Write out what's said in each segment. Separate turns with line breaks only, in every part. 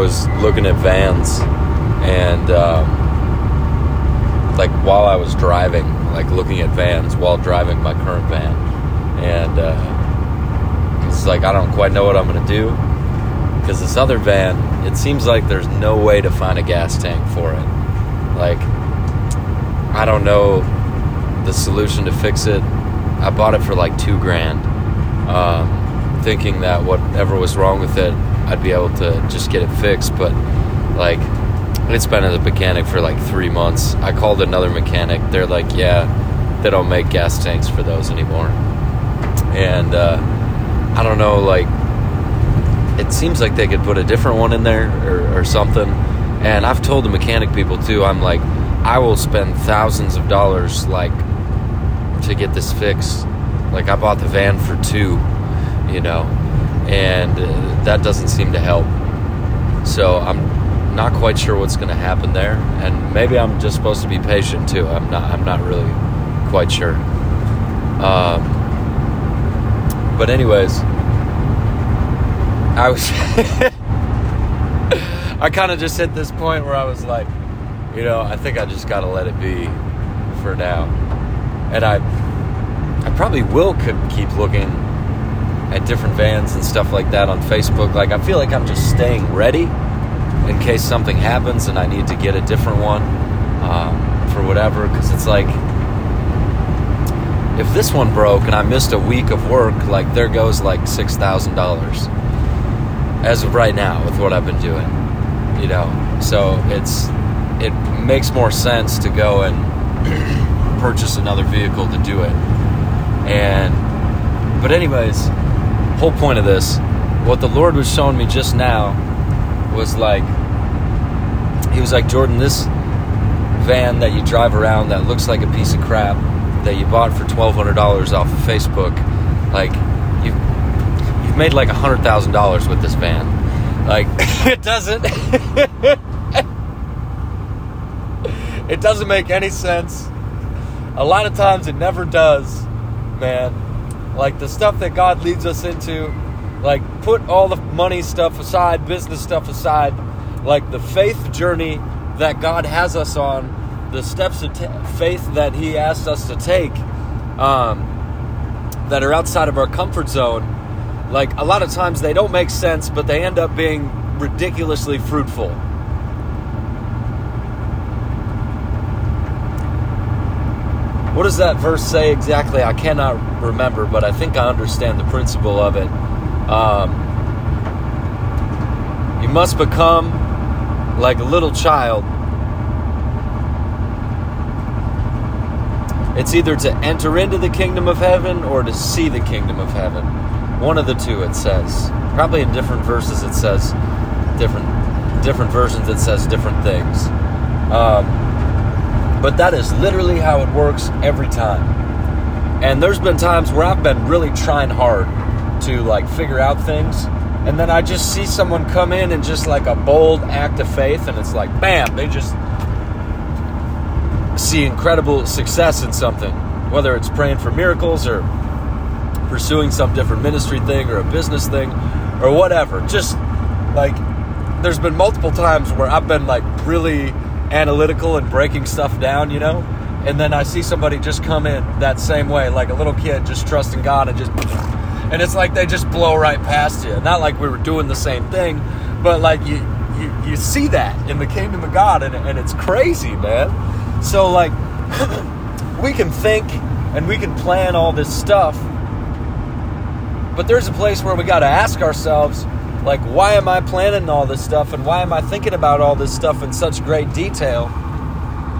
was looking at vans and um, like while I was driving, like looking at vans while driving my current van, and uh, it's like I don't quite know what I'm gonna do because this other van, it seems like there's no way to find a gas tank for it. Like I don't know the solution to fix it. I bought it for like two grand, um, thinking that whatever was wrong with it, I'd be able to just get it fixed. But like it's been at the mechanic for like three months. I called another mechanic. They're like, yeah, they don't make gas tanks for those anymore. And uh, I don't know, like, it seems like they could put a different one in there or, or something. And I've told the mechanic people too, I'm like, I will spend thousands of dollars, like, to get this fixed. Like, I bought the van for two, you know, and uh, that doesn't seem to help. So I'm not quite sure what's going to happen there, and maybe I'm just supposed to be patient too. I'm not. I'm not really quite sure. Um, but anyways, I was. I kind of just hit this point where I was like, you know, I think I just got to let it be for now, and I, I probably will keep looking at different vans and stuff like that on Facebook. Like I feel like I'm just staying ready in case something happens and I need to get a different one um, for whatever. Because it's like, if this one broke and I missed a week of work, like there goes like six thousand dollars as of right now with what I've been doing. You know, so it's it makes more sense to go and purchase another vehicle to do it. And but anyways, whole point of this, what the Lord was showing me just now was like he was like, Jordan, this van that you drive around that looks like a piece of crap that you bought for twelve hundred dollars off of Facebook, like you've you've made like a hundred thousand dollars with this van. Like it doesn't it doesn't make any sense. A lot of times it never does, man. Like the stuff that God leads us into, like put all the money stuff aside, business stuff aside like the faith journey that God has us on, the steps of t- faith that He asked us to take, um, that are outside of our comfort zone. Like a lot of times they don't make sense, but they end up being ridiculously fruitful. What does that verse say exactly? I cannot remember, but I think I understand the principle of it. Um, you must become like a little child. It's either to enter into the kingdom of heaven or to see the kingdom of heaven. One of the two, it says. Probably in different verses, it says different different versions. It says different things. Um, but that is literally how it works every time. And there's been times where I've been really trying hard to like figure out things and then I just see someone come in and just like a bold act of faith, and it's like, bam, they just see incredible success in something, whether it's praying for miracles or pursuing some different ministry thing or a business thing or whatever. Just like there's been multiple times where I've been like really analytical and breaking stuff down, you know? And then I see somebody just come in that same way, like a little kid just trusting God and just and it's like they just blow right past you. Not like we were doing the same thing, but like you you, you see that in the kingdom of God, and, and it's crazy, man. So like we can think and we can plan all this stuff, but there's a place where we got to ask ourselves, like, why am I planning all this stuff, and why am I thinking about all this stuff in such great detail?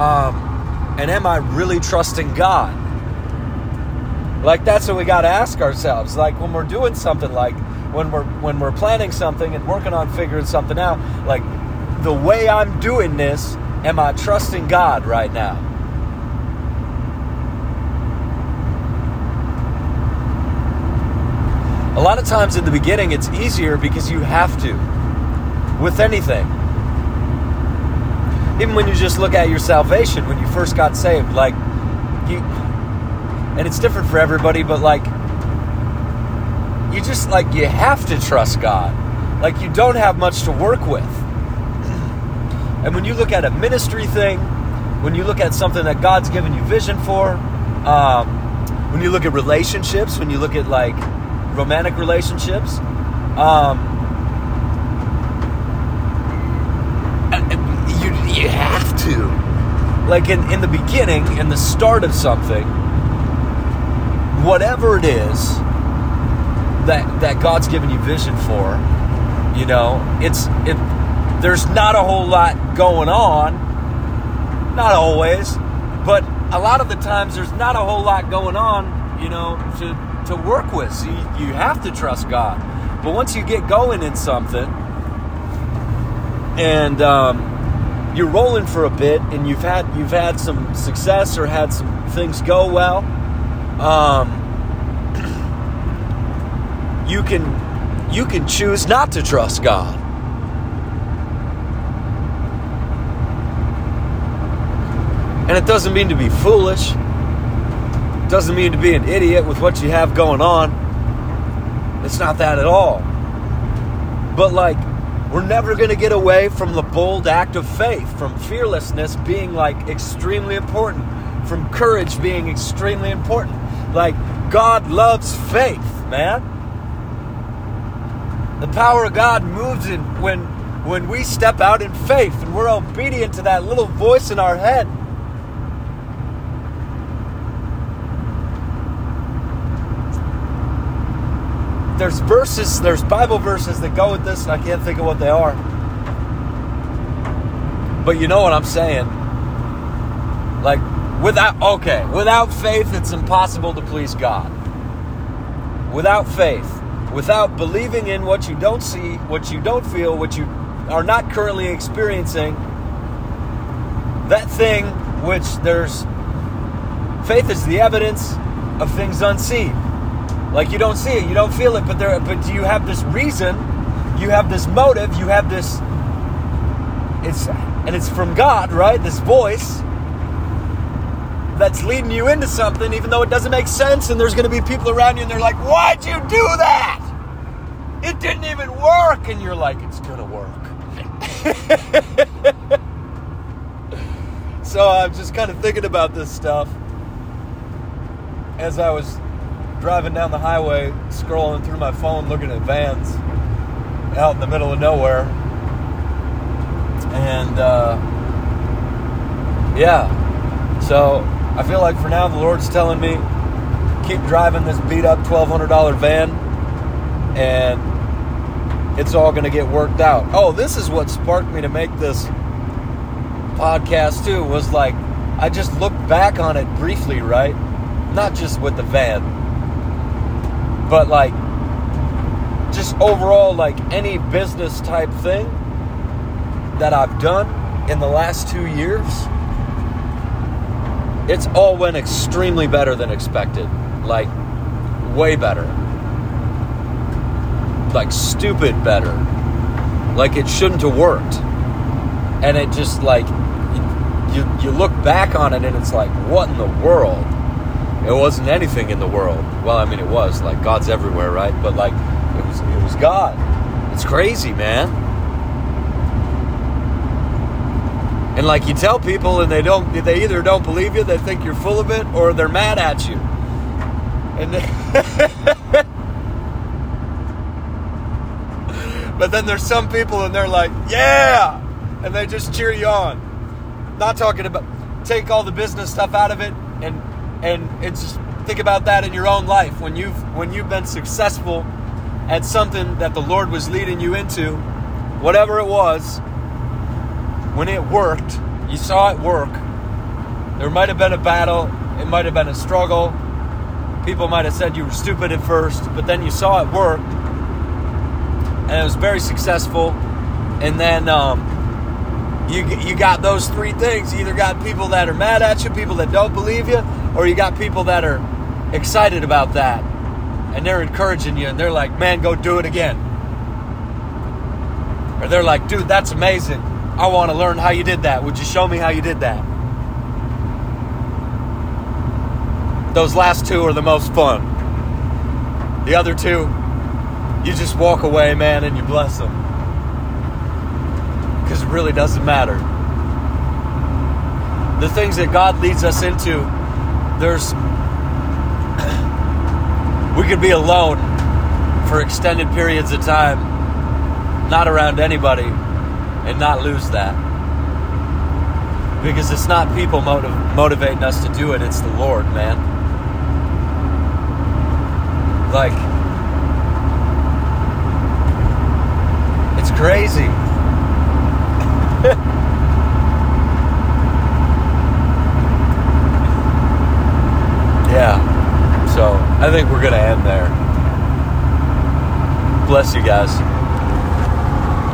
Um, and am I really trusting God? Like that's what we got to ask ourselves. Like when we're doing something, like when we're when we're planning something and working on figuring something out, like the way I'm doing this, am I trusting God right now? A lot of times in the beginning, it's easier because you have to with anything. Even when you just look at your salvation, when you first got saved, like you and it's different for everybody, but like you just like you have to trust God. Like you don't have much to work with. And when you look at a ministry thing, when you look at something that God's given you vision for, um, when you look at relationships, when you look at like romantic relationships, um, you you have to, like in in the beginning, in the start of something, whatever it is that that God's given you vision for, you know, it's it. There's not a whole lot going on, not always, but a lot of the times there's not a whole lot going on, you know, to to work with. So you, you have to trust God. But once you get going in something, and um, you're rolling for a bit, and you've had you've had some success or had some things go well. Um, you can you can choose not to trust God. And it doesn't mean to be foolish. Doesn't mean to be an idiot with what you have going on. It's not that at all. But like we're never going to get away from the bold act of faith, from fearlessness being like extremely important, from courage being extremely important. Like God loves faith, man. The power of God moves in when when we step out in faith and we're obedient to that little voice in our head. There's verses, there's Bible verses that go with this, and I can't think of what they are. But you know what I'm saying. Like, without, okay, without faith, it's impossible to please God. Without faith, without believing in what you don't see, what you don't feel, what you are not currently experiencing, that thing which there's faith is the evidence of things unseen. Like you don't see it, you don't feel it, but there but do you have this reason, you have this motive, you have this it's and it's from God, right? This voice that's leading you into something, even though it doesn't make sense, and there's going to be people around you, and they're like, "Why'd you do that? It didn't even work," and you're like, "It's to work." so I'm just kind of thinking about this stuff as I was driving down the highway, scrolling through my phone, looking at vans out in the middle of nowhere, and uh, yeah, so I feel like for now the Lord's telling me keep driving this beat up $1,200 van and it's all going to get worked out. Oh, this is what sparked me to make this podcast too was like I just looked back on it briefly, right? Not just with the van, but like just overall like any business type thing that I've done in the last 2 years it's all went extremely better than expected. Like, way better. Like, stupid better. Like, it shouldn't have worked. And it just, like, you, you look back on it and it's like, what in the world? It wasn't anything in the world. Well, I mean, it was. Like, God's everywhere, right? But, like, it was, it was God. It's crazy, man. And like you tell people and they don't they either don't believe you, they think you're full of it, or they're mad at you. And But then there's some people and they're like, "Yeah!" And they just cheer you on. Not talking about take all the business stuff out of it and and it's just think about that in your own life when you've when you've been successful at something that the Lord was leading you into, whatever it was, when it worked, you saw it work. There might have been a battle, it might have been a struggle. People might have said you were stupid at first, but then you saw it work, and it was very successful. And then um, you you got those three things. You either got people that are mad at you, people that don't believe you, or you got people that are excited about that, and they're encouraging you, and they're like, "Man, go do it again." Or they're like, "Dude, that's amazing." I want to learn how you did that. Would you show me how you did that? Those last two are the most fun. The other two, you just walk away, man, and you bless them. because it really doesn't matter. The things that God leads us into, there's. we could be alone for extended periods of time, not around anybody, and not lose that. Because it's not people motiv- motivating us to do it, it's the Lord, man. Like, it's crazy. yeah. So I think we're going to end there. Bless you guys.